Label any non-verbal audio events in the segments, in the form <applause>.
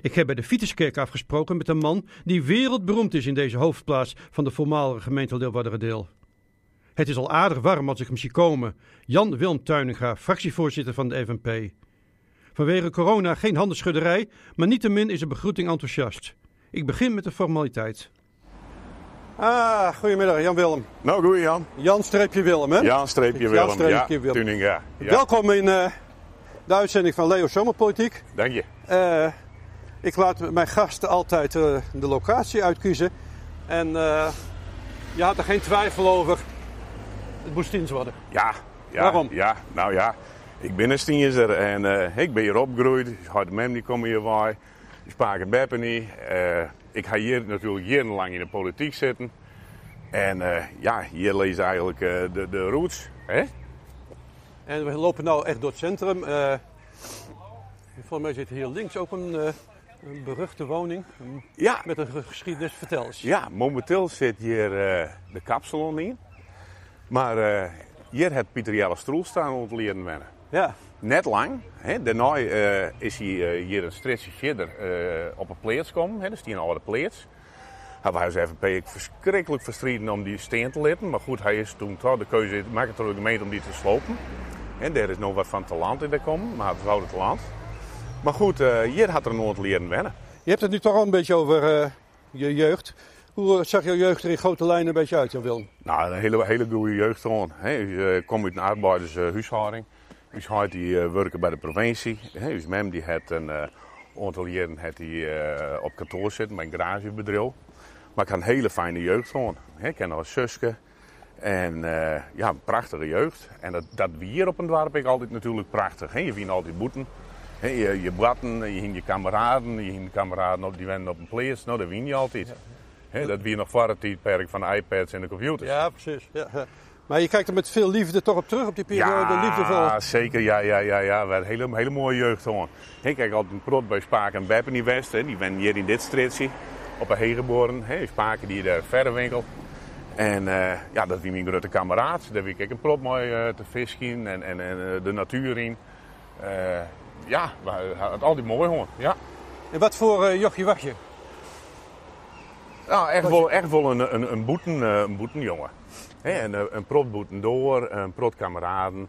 Ik heb bij de Vituskerk afgesproken met een man die wereldberoemd is in deze hoofdplaats van de voormalige gemeente Leeuwarderdeel. Het is al aardig warm als ik hem zie komen. Jan Wilm Tuininga, fractievoorzitter van de FNP. Vanwege corona geen handenschudderij, maar niettemin is de begroeting enthousiast. Ik begin met de formaliteit. Ah, goedemiddag Jan Willem. Nou, goeie Jan. Jan streepje Willem, hè? Jan streepje Jan Willem. streepje ja, Willem. Tuninga. Ja. Welkom in eh, de uitzending van Leo Zomerpolitiek. Dank je. Eh, ik laat mijn gasten altijd eh, de locatie uitkiezen. En eh, je had er geen twijfel over. Het moest Stiens worden. Ja, ja. Waarom? Ja, nou ja. Ik ben een Stienser en eh, ik ben hier opgegroeid. Had mem die komen hier bij. Spaak en Beppen niet. Ik ga hier natuurlijk jarenlang in de politiek zitten. En ja, hier lees eigenlijk de, de roots. Hè? En we lopen nu echt door het centrum. Volgens mij zit hier links ook een, een beruchte woning Ja, met een geschiedenis. Vertel eens. Ja, momenteel zit hier eh, de kapsalon in. Maar eh, hier heeft Pieter Jelle Stroel staan om te leren wennen. Ja. Net lang. Hè. Daarna eh, is hij hier een stretchje verder op een pleats komen. Hè. Dus die een oude wij als FNP ook verschrikkelijk verstreden om die steen te letten. Maar goed, hij is toen toch de keuze gemaakt door de gemeente om die te slopen. En daar is nog wat van te land in de komen, maar het wouden te land. Maar goed, eh, hier had er nooit leren wennen. Je hebt het nu toch al een beetje over eh, je jeugd. Hoe eh, zag jouw jeugd er in grote lijnen een beetje uit, Jan Willem? Nou, een hele, hele goede jeugd gewoon. Hè. Je eh, komt uit een arbeidershuishouding. Uw huid die eh, werken bij de provincie. Hè. Uw mem die heeft een uh, aantal jaren heeft die, eh, op kantoor zitten bij een garagebedrijf. Maar ik had een hele fijne jeugd gewoon. Hè. Ik ken een zusje. En eh, ja, een prachtige jeugd. En dat, dat wie hier op een dorp ik altijd natuurlijk prachtig. Hè. Je vindt altijd boeten. Je, je bratten, je hing je kameraden. Je hing je kameraden op, die wennen op een place. Nou, dat win je altijd. Dat wie nog voor het tijdperk van de iPads en de computers. Ja, precies. Ja, ja. Maar je kijkt er met veel liefde toch op terug, op die periode. liefdevol. zeker. Ja, ja, ja, ja. We hadden hele, hele mooie jeugd gewoon. Ik kijk altijd een prot bij Spaak en Beppen in West. Hè. Die ben hier in dit streetje. Op een hegeboren. Hè. Spaken die daar verder winkel. En eh, ja, dat wie mijn grote kameraad. Daar wie ik een prot mooi eh, te vissen en, en, en eh, de natuur in. Ja, we hadden het altijd mooi gewoon. Ja. En wat voor eh, jochie was je? Nou, echt wel, echt wel een, een, een, boeten, eh, een boetenjongen. Hè, een, eh, een prot boeten door, een prot kameraden.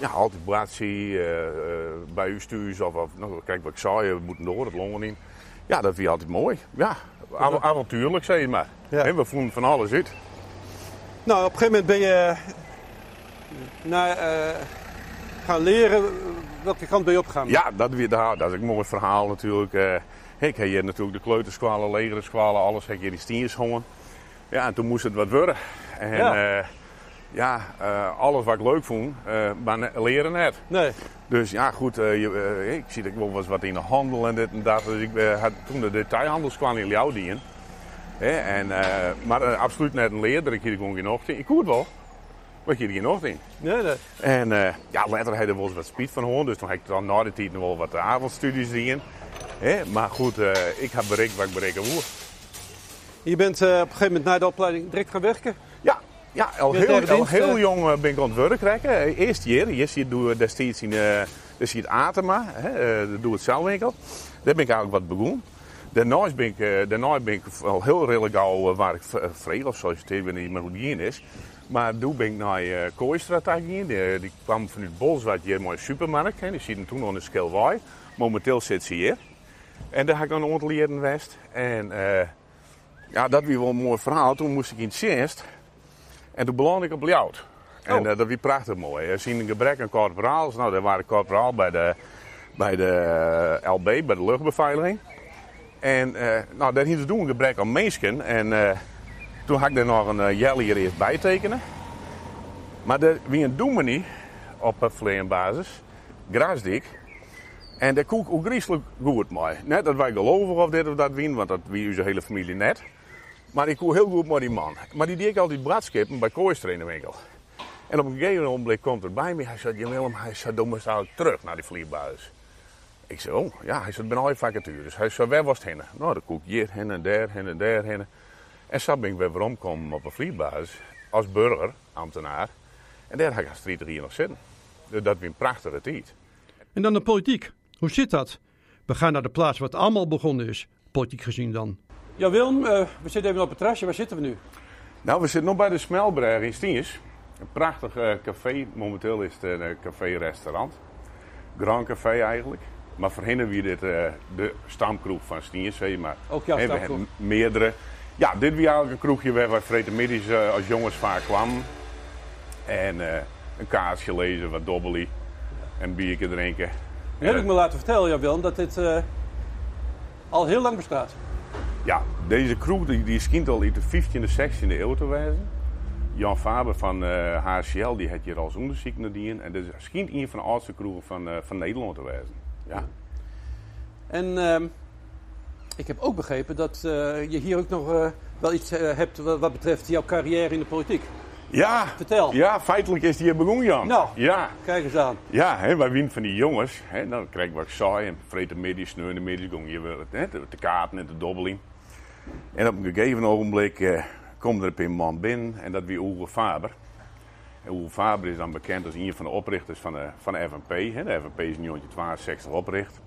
Ja, altijd boatie, eh, bij u of, of nou, kijk wat ik zei, we moeten door, het longen in. Ja, dat vind je altijd mooi. Ja, av- avontuurlijk zeg je maar. Ja. We voelen van alles uit. Nou, op een gegeven moment ben je eh, gaan leren. Welke kant ben je opgegaan? Ja, dat, weer, daar, dat is een mooi verhaal natuurlijk. Eh, ik heb hier natuurlijk de kleuterskwalen, legerskwalen, alles heb ik hier die stiers hongen. Ja, en toen moest het wat worden. En Ja. ja, ja eh, alles wat ik leuk vond, eh, maar leren net. Nee. Dus ja, goed, eh, je, eh, ik zie dat ik wel wat in de handel en dit en dat. Dus ik eh, had toen de detailhandelskwal in Ljouwdien. En, eh, maar eh, absoluut net een leerder, ik hier gewoon geen ochtend. Ik kon het wel, maar ik hier geen ochtend. Nee, nee. En eh, ja, later had ik er wel eens wat speed van gehoord. Dus toen heb ik dan na de tijd nog wel wat avondstudies zien. Hè, maar goed, eh, ik heb bereikt wat ik bereiken wil. Je bent eh, op een gegeven moment na de opleiding direct gaan werken. Ja, ja al, Je heel, al dienst, heel jong ben ik aan het werk. Eh, Eerst jaar, eerst jaar doe destijds in dus hier het Atema, hè, doe het zelfwinkel. Daar ben ik eigenlijk wat begonnen. Daarna ben ik, daarna ben ik al heel redelijk al eh, waar ik vrij of solliciteerd ben, niet meer hoe die in is. Maar toen ben ik naar uh, Kooistrategie. Die, die kwam vanuit Bolsward hier een mooie supermarkt. Hè. Die zit toen nog in de Skilwaai. Momenteel zit ze hier. En daar heb ik dan een aantal geweest. En eh, ja, dat was wel een mooi verhaal. Toen moest ik in het. En toen belandde ik op Ljout. En Oh. eh, dat was prachtig mooi. Er zien een gebrek aan corporaals. Nou, daar waren corporaal bij de, bij de LB, bij de luchtbeveiliging. En nou, daar hield toen een gebrek aan mensen. En toen had ik er nog een uh, hier eerst bij tekenen. Maar er wie een doemenie op een basis, grasdik. En daar koek ook griezelig goed mee. Net dat wij geloven of dit of dat wien, want dat wie onze hele familie net. Maar ik koe heel goed met die man. Maar die deed ik altijd bradskippen bij de winkel. En op een gegeven moment komt er bij me. Hij zei, "Ja, Willem, hij zei, moest eigenlijk terug naar die vliegbasis. Ik zei, oh, ja, hij zei, ben al vacatures. Hij zei, waar was het heen? Nou, dan koek hier, heen en daar, heen en daar, heen. En zo ben ik weer weer omgekomen op een vliegbasis. Als burger, ambtenaar. En daar ga ik als 30 hier nog zitten. Dus dat was een prachtige tijd. En dan de politiek. Hoe zit dat? We gaan naar de plaats waar het allemaal begonnen is, politiek gezien dan. Ja, Willem, eh, we zitten even op het terrasje. Waar zitten we nu? Nou, we zitten nog bij de Smelberg in Stiens. Een prachtig eh, café. Momenteel is het een café-restaurant. Grand Café eigenlijk. Maar voorheen wie dit uh, de stamkroeg van Stiensee. Maar Ook jouw we hebben meerdere. Ja, dit was eigenlijk een kroegje waar wij vreten middags als jongens vaak kwamen. En een kaarsje lezen, wat dobbelie en een biertje drinken. Nu heb ik me laten vertellen, ja Willem, dat dit al heel lang bestaat. Ja, deze kroeg die, die schijnt al in de 15e, 16e eeuw te wijzen. Jan Faber van uh, eh, HCL die had hier als onderzoek naar die En dat schijnt een van de oudste kroegen van, uh, van Nederland te wijzen. Ja. En uh, ik heb ook begrepen dat uh, je hier ook nog wel iets hebt wat, wat betreft jouw carrière in de politiek. Ja, Vertel. Ja, feitelijk is die hier begonnen, Jan. Nou, ja. kijk eens aan. Ja, hè, wij winnen van die jongens. Hè, dan krijg ik saai en midden, sneu de midden, gong hier hè, de, de kaarten en de dobbeling. En op een gegeven ogenblik eh, komt er een man binnen en dat wie Uwe Faber. En Faber is dan bekend als een van de oprichters van de, van de FNP. Hè. De FNP is in 1962 opricht.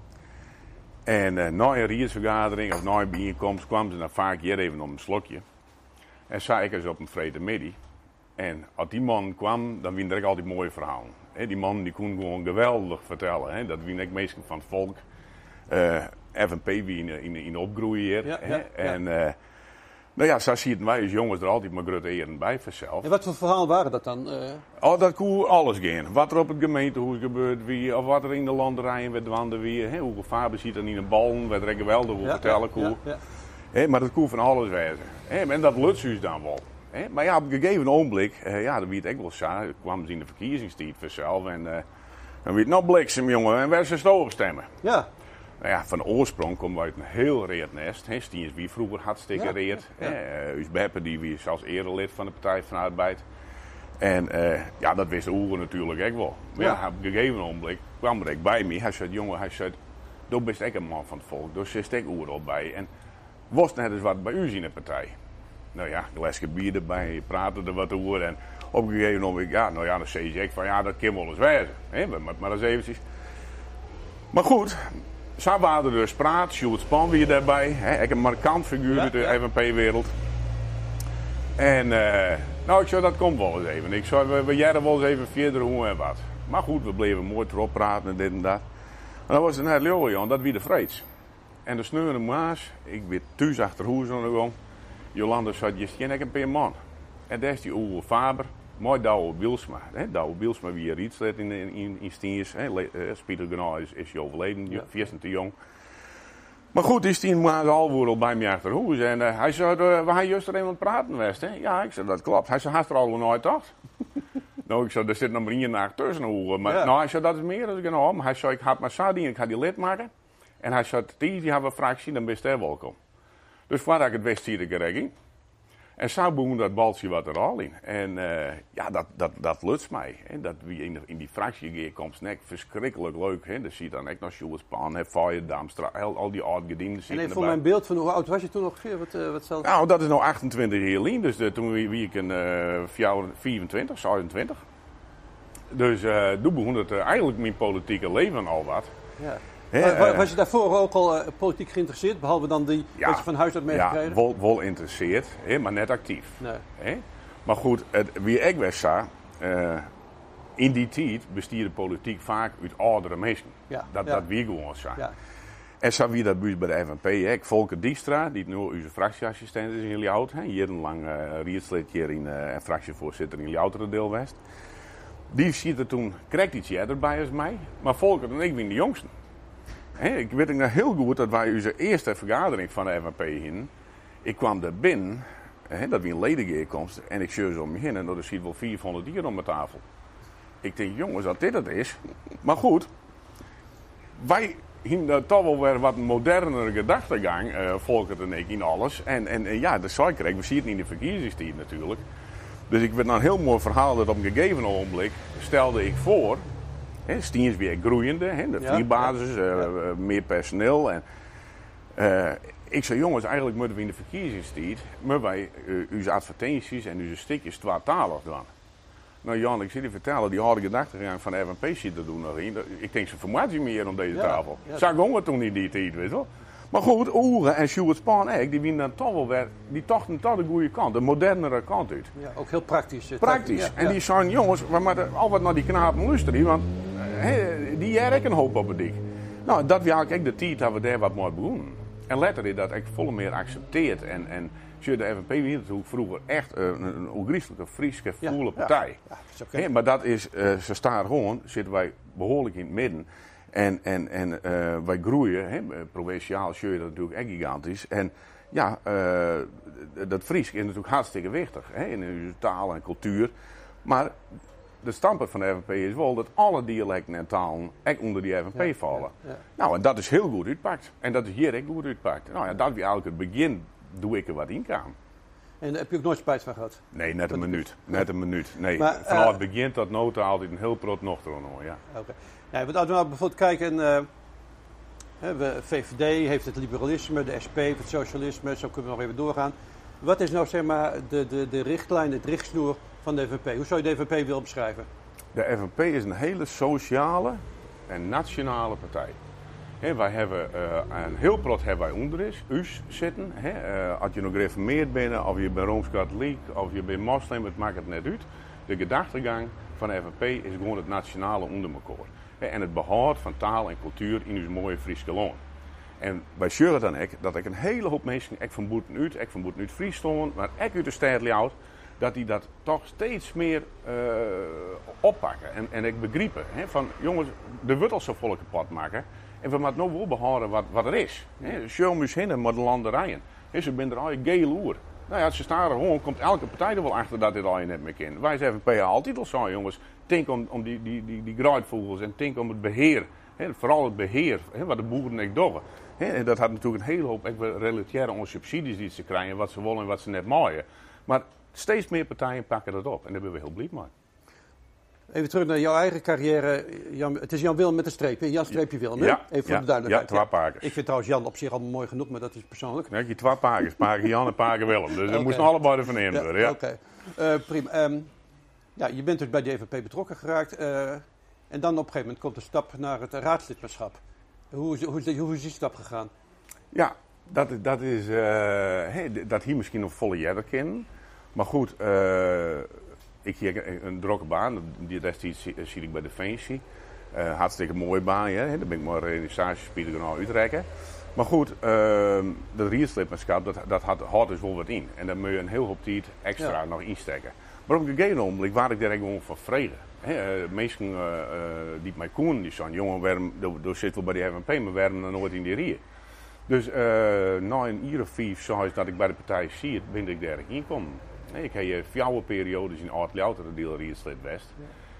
En uh, na een of na een bijeenkomst kwam ze dan vaak hier even om een slokje. En zei ik eens op een vrede middag. En als die man kwam, dan wien ik altijd mooie verhalen. die man die kon gewoon geweldig vertellen. Dat wien ik meestal van het volk. Uh, eh, FNP wie in, in, in opgroeien hier. Ja, ja, en uh, nou ja, zo zien wij als jongens er altijd maar grote eren bij vanzelf. En wat voor verhalen waren dat dan? Uh... Oh, dat kon alles gaan. Wat er op het gemeentehuis gebeurt, wie, of wat er in de landerijen werd wanden wie. Hè, hoe Faber ziet dan in een bal, werd er geweldig hoe vertellen koe. maar dat kon van alles wezen. en dat lukt dan wel. Maar ja, op een gegeven ogenblik, uh, ja, wie het echt wel saai, kwam ze in de verkiezingstijd vanzelf. En uh, dan het nou bliksem, jongen, en waar ze stemmen. Ja. Nou ja, van oorsprong komen we uit een heel reed nest. He, Stiens wie vroeger hartstikke ja. reed. Ja. Uh, Beppe, die wie zelfs eerder lid van de Partij van Arbeid. En uh, ja, dat wist Oeren natuurlijk ook wel. Maar ja. op een gegeven ogenblik kwam er bij me. Hij zei, jongen, hij zei, dat best ik een man van het volk. Dus zit ik Oeren op bij. En was net eens wat bij u in de partij nou ja, glaasje bier erbij, praten er wat over. En op een gegeven moment, ja, nou ja, dan zei ik van ja, dat kan wel eens wijzen. Maar, maar eens eventjes. Maar goed, zo waren er dus praat, Sjoerd Span weer daarbij. Hè, ik een markant figuur uit de FNP-wereld. En uh, nou, ik zei, dat komt wel eens even. Ik zei, we, we jaren wel eens even verder hoe en wat. Maar goed, we bleven mooi erop praten en dit en dat. En dan was het net Jan, dat wie de vreeds. En de sneurde maas, ik weer thuis achter hoe zo gewoon. Jolanda zei, je ken een man. En daar is die oude Faber, mooi Douwe Bielsma. Hè? Douwe Bielsma wie er iets in, in, in Stiens. Spieter Genau is, is overleden, ja. 14 te jong. Maar goed, is die maand al bij mij achter huis. En uh, hij zei, uh, we gaan juist er even praten west. Hè? Ja, ik zei, dat klopt. Hij zei, had er al nooit toch? <laughs> nou, ik zei, er zit nog maar één nacht tussen. Maar nou, hij zei, dat is meer dan ik nou. Hij zei, ik had maar Sardien, ik ga die lid maken. En hij zei, die, die hebben we fractie, dan best er welkom. Dus waar ik het wist hier de geregging. En zo begon dat baltje wat er al in. En uh, ja, dat, dat, dat lukt mij. Hè. Dat wie in, in die fractie komt, nek verschrikkelijk leuk. Hè. Dat zie je dan echt nog Sjoerd Pan, Fire Damstra, al, al die oude gedienden En voor mijn beeld van hoe oud was je toen ongeveer? Wat, uh, wat Nou, dat is nou 28 jaar geleden. Dus uh, toen wie, wie ik een uh, 24, 26. Dus toen begon het eigenlijk mijn politieke leven al wat. Ja. Eh, was je daarvoor ook al uh, politiek geïnteresseerd, behalve dan die ja, wat je van huis uit meegekregen? Ja, wel, wel interesseerd, maar net actief. Nee. Maar goed, het, wie ik was uh, in die tijd bestierde politiek vaak uit oudere mensen. Ja, dat, dat wie gewoon zo. Ja. En zo wie dat bij de FNP, ik, Volker Diestra, die nu onze fractieassistent is in jullie oud, jarenlang uh, rietslid hier in uh, fractievoorzitter in oudere deel West. Die ziet er toen, krijgt iets erbij als mij, maar Volker en ik ben de jongsten ik weet nog heel goed dat wij onze eerste vergadering van de FNP heen. Ik kwam er binnen, dat we een ledengeerkomst, en ik zo om me heen en er zit wel 400 dieren op mijn tafel. Ik denk, jongens, dat dit het is. Maar goed, wij hebben toch wel weer wat modernere gedachtegang, uh, Volker en ik, in alles. En, en, ja, de zei we zien het in de verkiezingstijd natuurlijk. Dus ik werd een heel mooi verhaal dat op een gegeven ogenblik stelde ik voor He, Stiens weer groeiende, de vliegbasis, eh, eh, meer personeel. En, uh, ik zei, jongens, eigenlijk moeten we in de verkiezingstijd... maar wij uh, onze advertenties en onze stukjes tweetalig doen. Nou Jan, ik zie je vertellen, die harde gedachtegang van de FNP zit er doen nog in. Ik denk ze formatie meer om deze Ja, tafel. ja. Zag gewoon toen in die tijd, weet je wel. Maar goed, Oeren en Stuart Spaan die winnen dan toch wel weer, die tochten toch de goede kant, de modernere kant uit. Ja, ook heel praktisch. eh, Praktisch. Ja, en die zijn jongens, we moeten al wat naar die knapen luisteren, want eh, hè, die hebben ook een hoop op het dik. Nou, dat wil ik de tijd dat we daar wat mee begonnen. En later is dat ik volle meer accepteert. En, en de FNP vroeger echt een, een Ja, voele ja. partij. Ja, maar dat is, eh, ze staan gewoon, zitten wij behoorlijk in het midden. En, en, en eh, wij groeien, hè, provinciaal zie je dat natuurlijk echt gigantisch. En ja, eh, dat Fries is natuurlijk hartstikke wichtig hè, in uw taal en cultuur. Maar de standpunt van de FNP is wel dat alle dialecten en talen echt onder die FNP Ja, vallen. ja, ja. Nou, en dat is heel goed uitpakt. En dat is hier ook goed uitpakt. Nou ja, dat is eigenlijk het begin, doe ik er wat in kan. En daar heb je ook nooit spijt van gehad. Nee, net een minuut. Net een minuut. Nee, Maar, vanaf eh, het begin tot nota altijd een heel prot nog hoor, ja. Oké. Ja, want als we nou bijvoorbeeld kijken, eh, we, VVD heeft het liberalisme, de SP heeft het socialisme, zo kunnen we nog even doorgaan. Wat is nou zeg maar de, de, de richtlijn, het richtsnoer van de FNP? Hoe zou je de FNP willen beschrijven? De FNP is een hele sociale en nationale partij. Wij hebben eh, een heel prot hebben wij onder is, us zitten. Hè. Eh, als je nog gereformeerd bent, of je bent Rooms-Katholiek, of je bent moslim, het maakt het net uit. De gedachtegang van de FNP is gewoon het nationale onder en het behoud van taal en cultuur in ons mooie Friese loon. En wij zullen dan ook dat ik een hele hoop mensen, ik van Boeten uit, ik van Boeten uit Fries stonden, maar ik uit de stad Ljout, dat die dat toch steeds meer eh, oppakken. En, en ik begrepen, hè, van jongens, de wordt al zo kapot maken. En we moeten nou wel behouden wat, wat er is. Show me met de landerijen. Hè, ze zijn er al geel oer. Nou ja, ze staan er gewoon, komt elke partij er wel achter dat dit al je net meer kent. Wij zijn FNP altijd al zo, jongens. Denk om, om die, die, die, die en denk om het beheer. Vooral het beheer, wat de boeren echt doen. En dat had natuurlijk een hele hoop ik, relateerd aan subsidies die ze krijgen, wat ze willen en wat ze net maaien. Maar steeds meer partijen pakken dat op en daar ben we heel blij mee. Even terug naar jouw eigen carrière. Jan, het is Jan Willem met een streep. hè? Jan streepje Willem, hè? Ja, Even voor ja, de duidelijkheid. ja, twee pakers. Ik vind trouwens Jan op zich allemaal mooi genoeg, maar dat is persoonlijk. Heb je twee pakers, paken Jan en paken Willem. Dus we Oké. moesten allebei ervan in worden. Ja. Oké, Eh, prima. Ehm, ja, je bent dus bij de EVP betrokken geraakt. eh, en dan op een gegeven moment komt de stap naar het raadslidmaatschap. Hoe, is- hoe, is die- hoe is die stap gegaan? Ja, dat, is- dat is. eh, dat hier misschien nog volle jaren kennen. Maar goed, eh, ik hier een, drukke baan. Die destijds zie, zie ik bij Defensie. Eh hartstikke mooie baan. Hè. Daar ben ik maar realisatiespieler gaan uitrekken. Maar goed, eh, dat rierslipmanschap, dat, dat had, had dus wel wat in. En daar moet je een heel hoop tijd extra Ja. nog insteken. Maar op een gegeven moment waar ik daar gewoon van vrede. Hè, eh, mensen eh, eh, die mij koen, die zijn jongen, waarom, door zitten we bij de FNP, maar waarom dan nooit in die rier? Dus eh, na een uur of vijf, zoals dat ik bij de partij zie, ben ik daar ingekomen. Nee, ik heb eh, vier periodes in Aard-Ljouter, de deel Rierslid West.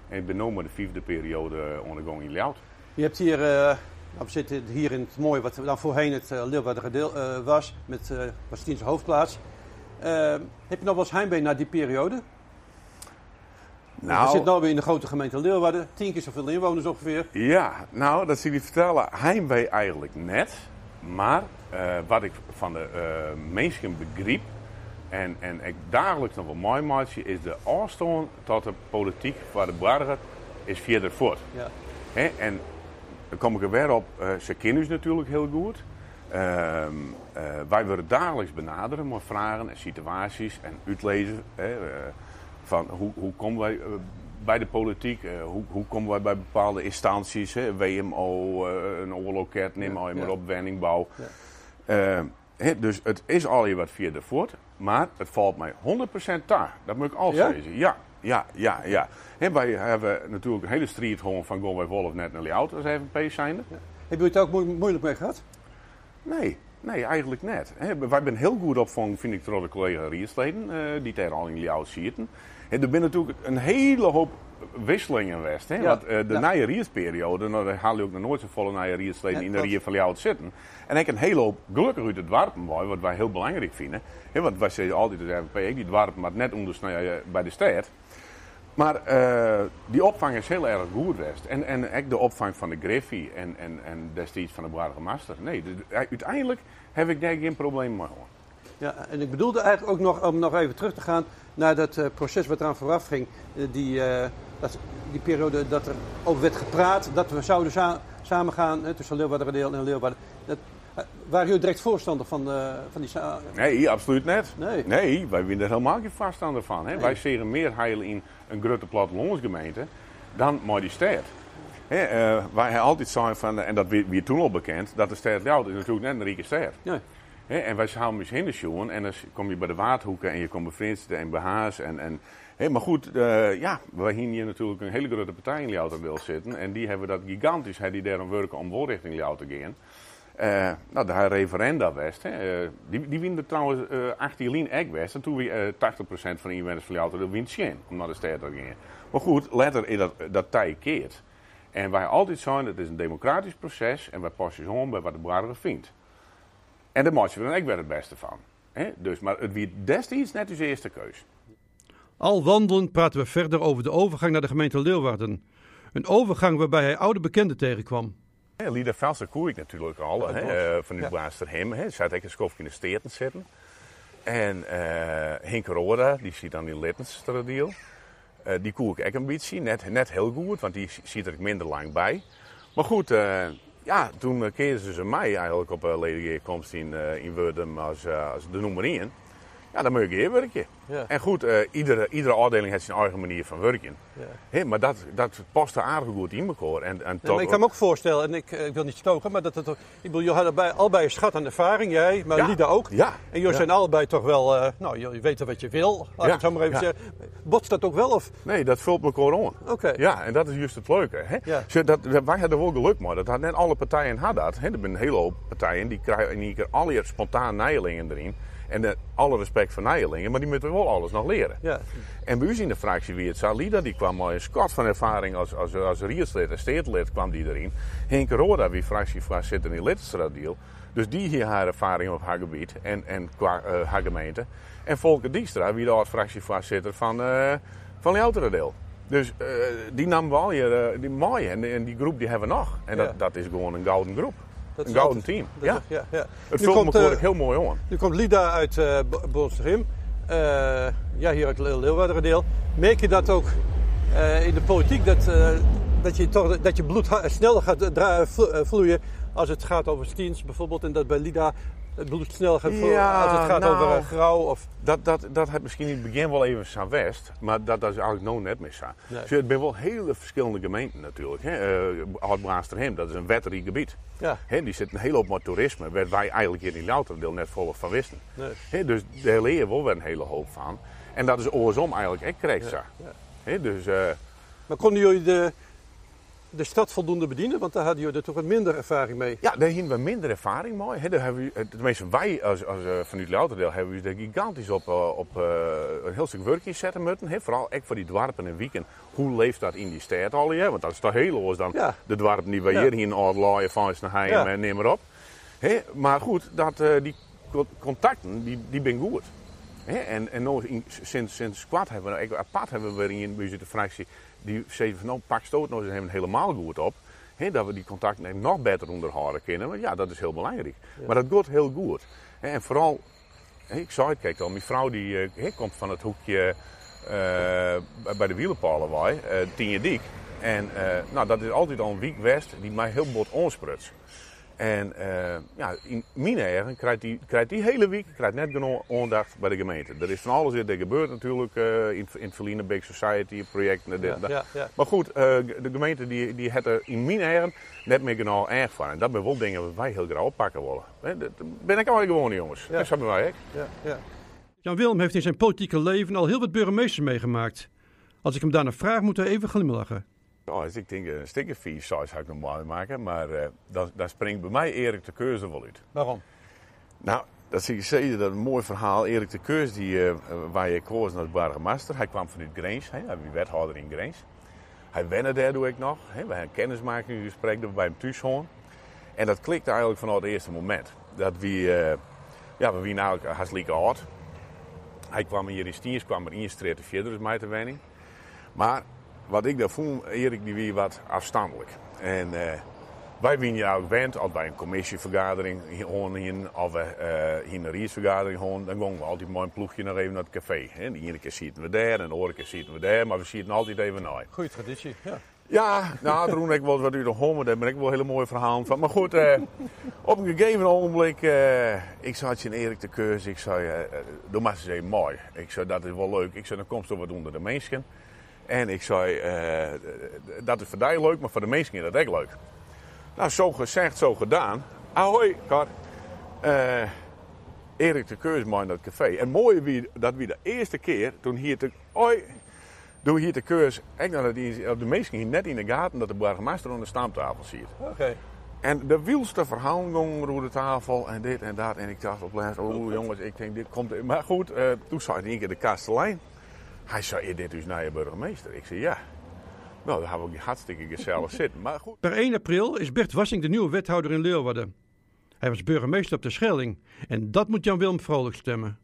En ik ben nu maar de vijfde periode ondergang in Ljout. Je hebt hier, eh, nou, we zitten hier in het mooie, wat dan voorheen het uh, Leeuwarden deel eh, was, met uh, Bastiense hoofdplaats. Eh, heb je nog wel eens heimwee naar die periode? Nou, We zitten nu weer in de grote gemeente Leeuwarden, tien keer zoveel inwoners ongeveer. Ja, nou, dat zie ik vertellen. Heimwee eigenlijk net. Maar eh, wat ik van de eh mensen begreep en, en ik dagelijks nog wel mooi maatje, is de afstand tot de politiek waar de burger is verder voort. Ja. En dan kom ik er weer op, eh, ze kennen ons natuurlijk heel goed. Ehm, eh, wij worden dagelijks benaderen met vragen en situaties en uitlezen. Eh, van hoe, hoe komen wij bij de politiek, hoe, hoe komen wij bij bepaalde instanties, WMO, een oorloket, neem Ja, maar, maar ja. op, woningbouw. Ja. Eh, hè, dus het is al hier wat via de voort, maar het valt mij 100% daar. Dat moet ik al Ja? zeggen. Ja, ja, ja, ja. Hè, wij hebben natuurlijk een hele strijd gewoon van bij Wolf net naar Ljout als FNP zijnde. Heb je het ook moe- moeilijk mee gehad? Nee, nee, eigenlijk net. Wij zijn heel goed opvangen, vind ik, door de collega Riersleden, eh, die daar al in Ljout zitten. En er zijn natuurlijk een hele hoop wisselingen geweest. Hè? Ja, Want eh, de ja. nou, daar haal je ook nog nooit zo volle Ja, in de. Rier van Ljout zitten. En ik een hele hoop gelukkig uit het dwarpen, boy, wat wij heel belangrijk vinden. Hè, want wij zeggen altijd, de RVP, ik die dwarpen, maar net onder eh, bij de stad. Maar eh, die opvang is heel erg goed geweest. En, en ook de opvang van de Griffie en, en, en destijds van de Burgermaster. Nee, de- de- uiteindelijk heb ik daar geen probleem mee. hoor. Ja, en ik bedoelde eigenlijk ook nog, om nog even terug te gaan naar dat uh, proces wat eraan vooraf ging. Uh, die, dat, die periode dat er over werd gepraat, dat we zouden sa samen gaan tussen Leeuwarden en Leeuwarden. Dat, waren jullie direct voorstander van, van die Nee, absoluut net. Nee, nee wij zijn er helemaal geen voorstander van. Hè? Nee. Wij zeggen meer heil in een grote plattelandsgemeente dan maar die stad. He, uh, wij altijd zijn van, en dat wie toen al bekend, dat de stad Ljouwert is natuurlijk net een rieke stad. En wij houden dus hindersjoen en dan kom je bij de Waardhoeken en je komt bij Vrienden en bij Haas. En, en, maar goed, uh, ja, wij hier natuurlijk een hele grote partij in Ljouwert wil zitten. En die hebben dat gigantisch, he, die daarom werken om wel richting Ljouwert te gaan. Uh, nou, de referenda West, hè, uh, die, die winnen trouwens uh, 18 lien ek West. En toen wie 80% van de inwoners van Ljouwert wint Sjen om naar de stad te gaan. Maar goed, later is dat, dat tij keert. En wij altijd zijn, het is een democratisch proces en wij passen om bij wat de burger vindt. En daar maak je dan ook het beste van. He? Dus, maar het wie destijds net uw eerste keus. Al wandelend praten we verder over de overgang naar de gemeente Leeuwarden. Een overgang waarbij hij oude bekenden tegenkwam. Ja, Lieder Velser koer ik natuurlijk al, ja, he, van uw ja. blaas hem. He. Zat ik een schofje in de steden zitten. En uh, Henk Roda, die ziet dan in Littenstradeal. Uh, die koer ik ook een beetje, net, net heel goed, want die ziet er minder lang bij. Maar goed, uh, ja, toen keerden ze mij eigenlijk op ledige komst in, uh, in Wordum als, als de nummer 1. Ja, dan moet je hier werken. Ja. En goed, uh, iedere, iedere afdeling heeft zijn eigen manier van werken. Ja. He, maar dat, dat past er aardig goed in elkaar. En, en ja, ik kan me ook voorstellen, en ik, ik wil niet stoken, maar dat het, ik bedoel, je had allebei, een schat aan ervaring, jij, maar. Lida ook. Ja. En jullie zijn allebei toch wel, uh, nou, jullie weten wat je wil, laat ik het zo maar even zeggen. Botst dat ook wel? Of? Nee, dat vult elkaar aan. Oké. Okay. Ja, en dat is juist het leuke. Hè? Zo, dat, wij hadden wel geluk, maar dat had net alle partijen hadden dat. Hè? Er zijn een hele hoop partijen, die krijgen in één keer alle spontaan nijlingen erin. En de, alle respect voor Nijelingen, maar die moeten wel alles nog leren. Ja. En bij u in de fractie wie het Salida, die kwam maar een schat van ervaring als, als, als rietslid en steedlid kwam die erin. Henk Roda, wie fractievoorzitter in de Lidstraatdeal. Dus die hier haar ervaring op haar gebied en, en qua uh, haar gemeente. En Volker Dijkstra, wie de fractievoorzitter van, uh, van Lioterdeel. Dus uh, die nam wel hier, die mooie en, en, die groep die hebben we nog. En dat, ja. dat is gewoon een gouden groep. Dat een gouden team. ja. ja, ja. Het vult komt, me uh, heel mooi aan. Nu komt Lida uit uh, Bolstrim. Uh, ja, hier uit Leeuwarden deel. Merk je dat ook uh, in de politiek? Dat, dat, je toch, dat je bloed sneller gaat vloeien als het gaat over Stiens bijvoorbeeld. En dat bij Lida het bloed sneller gaat ja, als het gaat nou, over grauw? Of... Dat, dat, dat heeft misschien in het begin wel even zijn west. Maar dat, dat is eigenlijk nog net meer zo. Nee. Dus het zijn wel hele verschillende gemeenten natuurlijk. Oud-Braasterhem, dat is een wetterig gebied. Ja. Die zit een hele hoop met toerisme, waar wij eigenlijk in die Lauterdeel net volop van wisten. Nee. He, dus daar leer je wel een hele hoop van. En dat is oorsom eigenlijk ook correct ja. ja. dus, uh, maar konden jullie de, de stad voldoende bedienen? Want daar hadden jullie er toch wat minder ervaring mee. Ja, daar hebben we minder ervaring mee. He, daar hebben we, tenminste, wij als, als uh, vanuit Lauterdeel hebben we er gigantisch op, uh, op een heel stuk werk in zetten moeten. He, vooral echt voor die dwarpen en weekend. Hoe leeft dat in die stad al? Want dat is toch heel anders dan ja. de dwarpen die wij ja. hier in Oudlaaien, van naar Heim ja. en neem maar op. He, maar goed, dat, die contacten, die, die ben goed. He, en en nou, in, sinds, sinds kwart hebben we, apart hebben we in de fractie die zeiden van nou pak stoot nou eens helemaal goed op. He, dat we die contacten nog beter onderhouden kunnen. Want ja, dat is heel belangrijk. Ja. Maar dat gaat heel goed. He, en vooral, he, ik zei het, kijk al, mijn vrouw die uh, komt van het hoekje uh, bij de wielenpalenwaai, uh, Tienje Diek. En nou, dat is altijd al een week west die mij heel bot onsprutst. En uh, ja, in mijn eigen krijgt die, krijgt die hele week krijgt net genoeg aandacht bij de gemeente. Er is van alles er gebeurt natuurlijk uh, in, in het Big Society project. Ja, ja, ja. Maar goed, uh, de gemeente die, die heeft er in mijn eigen net meer genoeg erg van. En dat zijn wel dingen wat wij heel graag oppakken willen. Dat ben ik al gewoon jongens. Dat hebben wij ook. Ja. Jan Willem heeft in zijn politieke leven al heel wat burgemeesters meegemaakt. Als ik hem daarna vraag, moet hij even glimlachen. Oh, als ik denk een stikke vies zou ik normaal maken, maar uh, dan, dan springt bij mij Erik de Keus er wel uit. Waarom? Nou, dat zie je zeker, dat een mooi verhaal. Erik de Keus, die, uh, waar je koos als burgemeester, hij kwam vanuit Greens, hij was wethouder in Greens. Hij wende daar doe ik nog. Hè. We hebben een kennismakingsgesprek dat bij hem thuis horen. En dat klikte eigenlijk vanaf het eerste moment. Dat we, uh, ja, we waren eigenlijk hartstikke oud. Hij kwam hier in Stiens, kwam er in verder, dus mij te wening. Maar wat ik daar voel, Erik die wie wat afstandelijk. En uh, wij winnen jou gewend, als wij een commissievergadering horen of we uh, hier een riesvergadering horen, dan gaan we altijd mooi een ploegje nog even naar het café. Hè. De ene keer zitten we daar en de andere keer zitten we daar, maar we zitten altijd even naar. Goeie traditie, ja. Ja, nou, toen ik wel wat u de homo, daar ben ik wel hele mooie verhalen van. Maar goed, eh, op een gegeven ogenblik, uh, ik zei je Erik de Keus, ik zei, uh, doe maar eens even mooi. Ik zei, dat is wel leuk. Ik zei, dan komt er wat onder de mensen. En ik zei, dat is voor jou leuk, maar voor de mensen is dat echt leuk. Nou, zo gezegd, zo gedaan. Ahoi, Kar. Erik de in dat café. En mooi wie, dat wie de eerste keer, toen hier te... Hoi, doe hier de keurs. Ik dat die, op de meesten hier net in de gaten dat de burgemeester aan de staamtafel zit. Oké. En de wielste ging over de tafel en dit en dat. En ik dacht op les, oh jongens, ik denk dit komt. Maar goed, uh, toen zag ik één keer de kastelein. Hij zei, dit is naar je burgemeester. Ik zei ja. Nou, dan hebben we hartstikke gezellig zitten. Maar goed. Per 1 april is Bert Wassing de nieuwe wethouder in Leeuwarden. Hij was burgemeester op de Schelling. En dat moet Jan Willem vrolijk stemmen.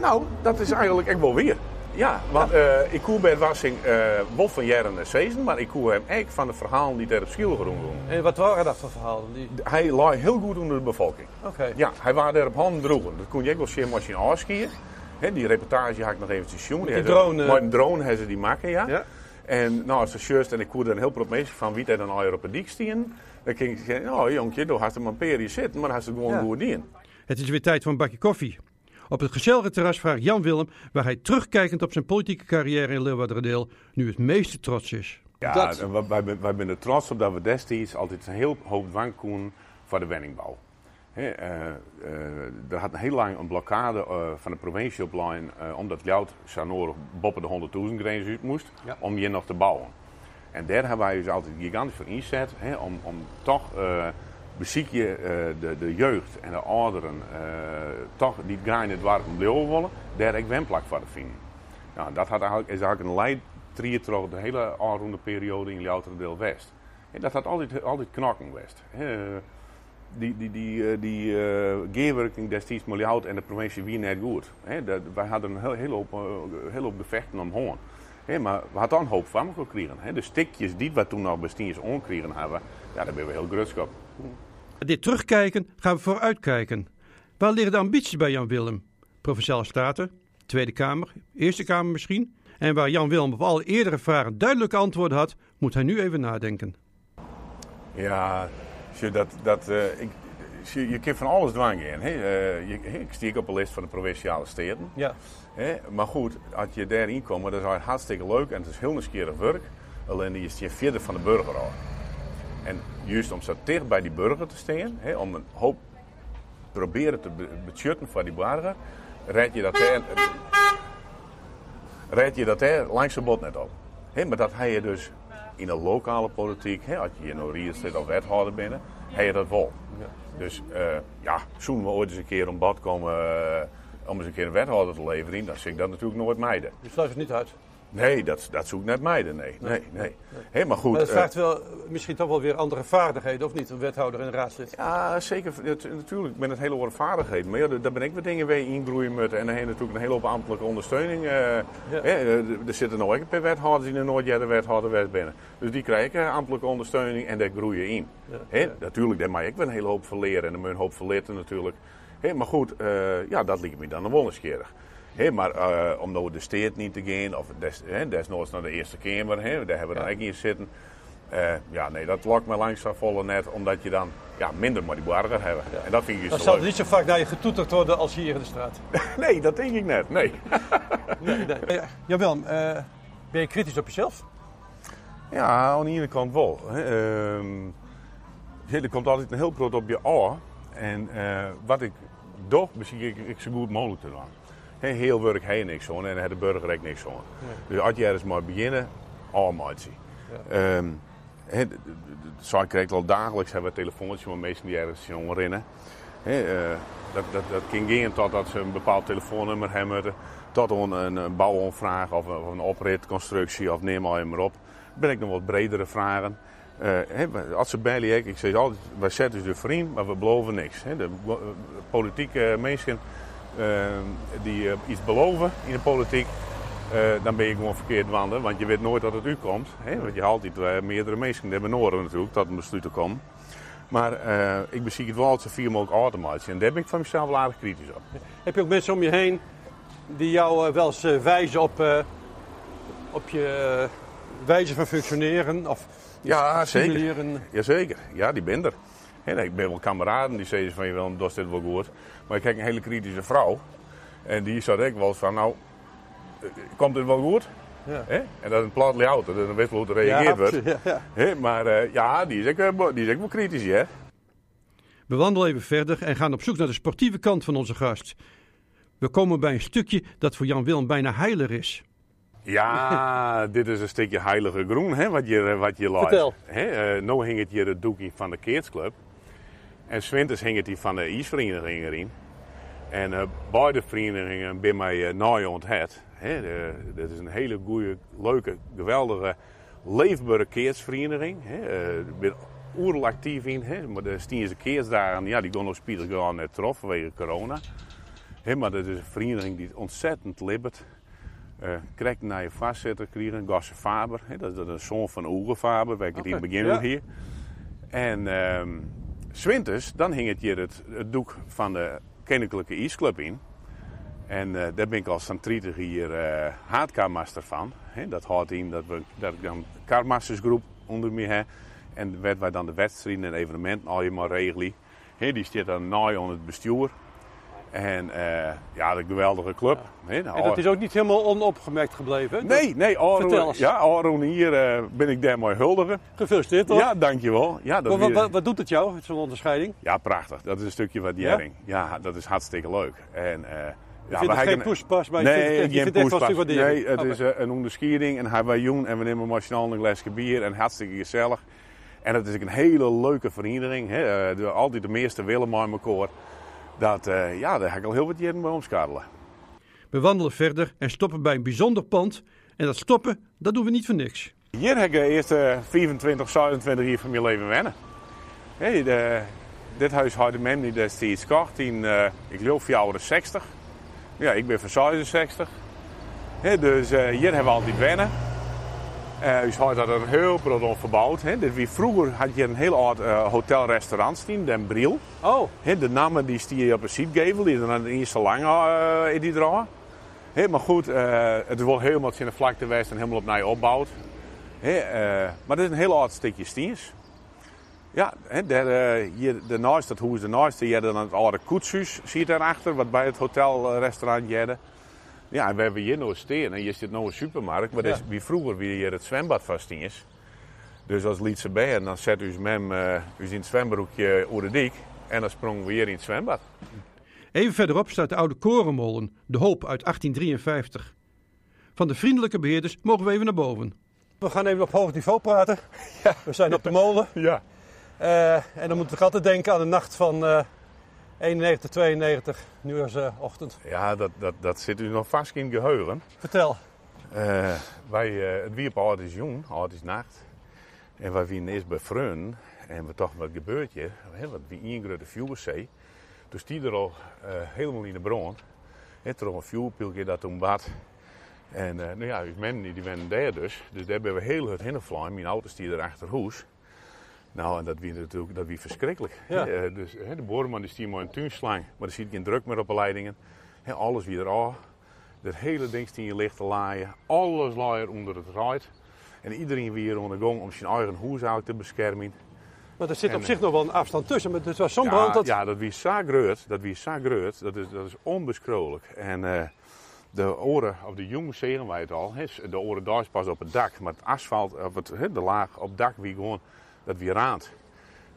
Nou, dat is eigenlijk echt wel weer. Ja, want ja. Uh, ik koe bij Wassing uh, Wolf van jaren en Season, maar ik koe hem echt van de verhalen die er op Schiel doen. En wat waren dat voor verhalen? Die... Hij lag heel goed onder de bevolking. Oké. Ja, hij was er op handen droegen. Dat kon je ook wel zien als je Die reportage had ik nog even te zien. Die drone. Een drone hebben ze die maken, ja. ja. En nou, als de juist, en ik koerde een heel probeer van wie er dan al op een dik stien. Dan ging ik zeggen, nou jonkje, dan had je maar een zitten, maar dan had ze gewoon ja. goed in. Het is weer tijd voor een bakje koffie. Op het gezellige terras vraagt Jan Willem waar hij terugkijkend op zijn politieke carrière in Leeuwarderdeel nu het meeste trots is. Ja, dat... wij, wij, wij zijn trots op dat we destijds altijd een heel hoop dwang koen voor de wenningbouw. He, uh, uh, er had heel lang een blokkade uh, van de provincie op lijn, omdat Ljout Sanoor boven de 100.000 grens uit moest, ja. om hier nog te bouwen. En daar hebben wij dus altijd gigantisch voor inzet, he, om, om toch beziek je uh, de, de jeugd en de ouderen uh, toch die graag in het warm blijven willen, daar ik wemplak voor te vinden. Nou, dat had eigenlijk, is eigenlijk een leidtrier de hele aanroende periode in deel West. En dat had altijd, altijd knakken geweest. Die die, die, die uh, geerwerking destijds met en de provincie wie net goed. He, dat, wij hadden een heel, heel, hoop, heel hoop gevechten omhoog. He, maar we hadden een hoop van gekregen. He, de stikjes die we toen nog bestiers onkregen hebben, ja, daar ben we heel grutsk op. Dit terugkijken gaan we vooruitkijken. Waar liggen de ambities bij Jan Willem? Provinciale Staten, Tweede Kamer, Eerste Kamer misschien? En waar Jan Willem op alle eerdere vragen duidelijke antwoorden had, moet hij nu even nadenken. Ja, dat, dat, uh, ik, je, je kunt van alles dwang in. Hè? Uh, je, ik stiek op een lijst van de provinciale steden. Ja. Hè? Maar goed, als je daarin komt, dat is hartstikke leuk en het is heel nieuwsgierig werk. Alleen je is je verder van de burger al. En juist om zo dicht bij die burger te staan, hè, om een hoop proberen te bechutten voor die burger, red je dat daar, red je dat daar langs de bot net op. Hè, maar dat hij je dus in de lokale politiek, hè, als je in een zit of wethouder binnen, hij je dat wel. Ja. Dus uh, ja, zoen we ooit eens een keer om bad komen uh, om eens een keer een wethouder te leveren, dan zie ik dat natuurlijk nooit mijden. Je sluit het niet uit? Nee, dat, dat zoekt net meiden, nee. nee, nee. nee. maar goed. Maar dat eh, vraagt wel, misschien toch wel weer andere vaardigheden, of niet? Een wethouder en een raadslid. Ja, zeker. natuurlijk, met het hele hoop vaardigheden. Maar ja, daar ben ik wat dingen weer ingroeien met. En dan heb natuurlijk een hele hoop ambtelijke ondersteuning. Uh, ja. er zitten nog een paar wethouders in de Noordjette wethouder binnen. Dus die krijgen ambtelijke ondersteuning en daar groeien in. Ja, Natuurlijk, daar mag ik wel een hele hoop verleren en moet een hoop verleren natuurlijk. maar goed, uh, ja, dat ligt me dan wel eens Hey, maar uh, om nou de steed niet te gaan, of des, he, desnoods naar de Eerste Kamer, he, daar hebben we dan ja. in zitten. Uh, ja, nee, dat lokt me langs van volle net, omdat je dan ja, minder maar die burger hebben. Ja. En dat vind ik Dan zal het niet zo vaak naar je getoeterd worden als hier in de straat. <laughs> nee, dat denk ik net, nee. <laughs> nee, nee. Jawel, uh, ben je kritisch op jezelf? Ja, aan de ene kant wel. Uh, er komt altijd een heel groot op je oor. En wat ik doe, misschien ik, ik zo goed mogelijk te doen heel werk hij niks van en de burger ook niks van. Dus als je ergens maar beginnen, allemaal zien. Ja. Um, he, krijg al dagelijks hebben we telefoontjes van mensen die ergens jongen rennen. He, uh, dat, dat, dat kan gaan totdat ze een bepaald telefoonnummer hebben, tot een, een, bouwonvraag of een, of een opritconstructie of neem maar maar op. Ben ik nog wat bredere vragen. Uh, he, als ze bellen, ik zeg altijd, wij zetten ze vriend, maar we beloven niks. He, de uh, politieke mensen die eh, iets beloven in de politiek, eh, dan ben je gewoon verkeerd wandelen. Want je weet nooit dat het u komt. Hè? Want je haalt altijd meerdere mensen hebben noorden natuurlijk tot een besluit te komen. Maar uh, ik bezie het wel altijd zoveel mogelijk automatisch. En daar ben ik van mezelf wel aardig kritisch op. Heb je ook mensen om je heen die jou wel eens wijzen op, op je wijze van functioneren? Of ja, zeker. Jazeker. Ja, die ben er. En ik ben wel kameraden die zeggen van je wel, dat is dit wel goed. Maar ik heb een hele kritische vrouw. En die zat ik wel van, nou, eh, komt dit wel goed? Ja. En dat is een plat auto, dat is een wist hoe reageerd wordt. Ja, Maar uh, ja, die is, ook, eh, die is ook wel kritisch, hè. We wandelen even verder en gaan op zoek naar de sportieve kant van onze gast. We komen bij een stukje dat voor Jan Willem bijna heiler is. Ja, <laughs> dit is een stukje heilige groen hè, wat je, wat je laat. Vertel. Hè, uh, nu hing het hier het doekje van de Keertsclub. En zwinters hing het hier van de ijsvereniging erin. En uh, beide verenigingen bij mij uh, naai onthet. Dit is een hele goede, leuke, geweldige, leefbare keersvereniging. Ik ben oerlijk actief in. Hè. Maar de Stiense keersdagen, ja, die gaan nog spiegel gewoon net trof vanwege corona. Hè, maar dat is een vereniging die ontzettend libbert. Uh, krijg naar je vastzetter krijgen, Gasse Faber. Hè, dat is een zoon van Oege Faber, waar ik het in het begin ja. hier. En um, Swinters, dan hing het hier het, doek van de Koninklijke Ijsclub in. En uh, daar ben ik als centrietig hier uh, haatkaarmaster van. He, dat houdt in dat, we, dat ik dan een kaarmastersgroep onder me heb. En werd wij dan de wedstrijden en evenementen al maar regelen. He, die staat dan naai onder het bestuur. En uh, ja, de geweldige club. Ja. en dat is ook niet helemaal onopgemerkt gebleven? Nee, nee. Vertel Ja, Aron, hier uh, ben ik daar mooi huldigen. Gefeliciteerd toch? Ja, dankjewel. Ja, dat wat, wat, wat, doet het jou, zo'n onderscheiding? Ja, prachtig. Dat is een stukje waardering. Ja? ja, dat is hartstikke leuk. En, uh, ja, vindt het geen pushpas, maar nee, je vindt, je vindt echt Nee, het okay. is een onderscheiding en hij jong en we nemen machinaal een glasje bier en hartstikke gezellig. En het is een hele leuke vereniging. Hè. Altijd de meeste willen maar elkaar dat, uh, ja, daar ga ik al heel wat jaren bij omschadelen. We wandelen verder en stoppen bij een bijzonder pand. En dat stoppen, dat doen we niet voor niks. Hier heb ik de eerste 25, 27 jaar van mijn leven wennen. Hey, de, dit huis had men die destijds in, uh, ik geloof, voor 60. Ja, ik ben van 66. Hey, dus uh, hier hebben we altijd wennen. Uh, dus had dat een heel groot verbouwd. Hè. Dus wie vroeger had je een heel oud uh, hotel-restaurant staan, Den Briel. Oh. Hè, de namen die stier op een seatgevel, die dan niet zo lang uh, in die draaien. maar goed, het is wel helemaal in de vlakte geweest en helemaal opnieuw opgebouwd. maar het is een heel oud stukje stiens. Ja, daar, hier de naast, dat huis de naast, je dan het oude koetshuis, zie je daarachter, wat bij het hotel-restaurant jette. Ja, en we hebben hier nog steen en hier zit nog een supermarkt. Maar ja. is, wie vroeger wie hier het zwembad vast is. Dus als Lietse bij dan zet u mem uh, u in het zwembroekje over de dik. En dan sprongen we hier in het zwembad. Even verderop staat de oude korenmolen, De Hoop uit 1853. Van de vriendelijke beheerders mogen we even naar boven. We gaan even op hoog niveau praten. <laughs> Ja. We zijn op de molen. Ja. Uh, en dan moeten we altijd denken aan de nacht van... Uh, 91, 92, nu is uh, ochtend. Ja, dat, dat, dat zit u nog vast in geheugen. Vertel. Uh, wij, uh, het wierp altijd is jong, altijd is nacht. En wij waren eerst bij Freun. En we toch wat gebeurt hier. Wat wie grote vuurzee. Dus die er al helemaal in de bron. Het er een vuurpilje dat toen bad. En nou ja, die mensen die werden daar dus. Dus daar hebben we heel het hinnenvlaan. Mijn auto's die er achter huis. Nou, en dat wie natuurlijk dat wie verschrikkelijk. Ja. Uh, dus he, de boorman die stiert maar een tuinslang, maar er zit geen druk meer op de leidingen. He, alles weer af. Dat hele ding in je licht te laaien. Alles laaien onder het ruit. En iedereen weer onder de gang om zijn eigen huis te beschermen. Maar er zit en, op zich nog wel een afstand tussen. Maar het was zo'n ja, brand dat... Ja, dat wie sagreut. Dat wie sagreut. Dat is, dat is onbeschrolijk. En uh, de oren, of de jongens zeggen wij het al. He, de oren daar is pas op het dak. Maar het asfalt, of het, he, de laag op het dak, wie gewoon dat weer raad.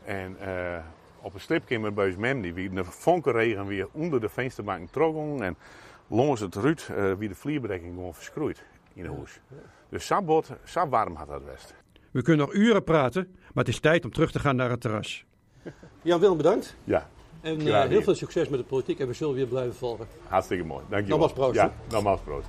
En uh, op een slipkimmer bij mem die wie de vonkenregen weer onder de vensterbank trokken en langs het ruut uh, wie de vlierbedekking gewoon verschroeid in het huis. Dus zo bot, zo warm had dat best. We kunnen nog uren praten, maar het is tijd om terug te gaan naar het terras. <laughs> Jan Willem, bedankt. Ja. En uh, heel veel succes met de politiek en we zullen weer blijven volgen. Hartstikke mooi, dankjewel. Nogmaals proost. Ja, nogmaals proost.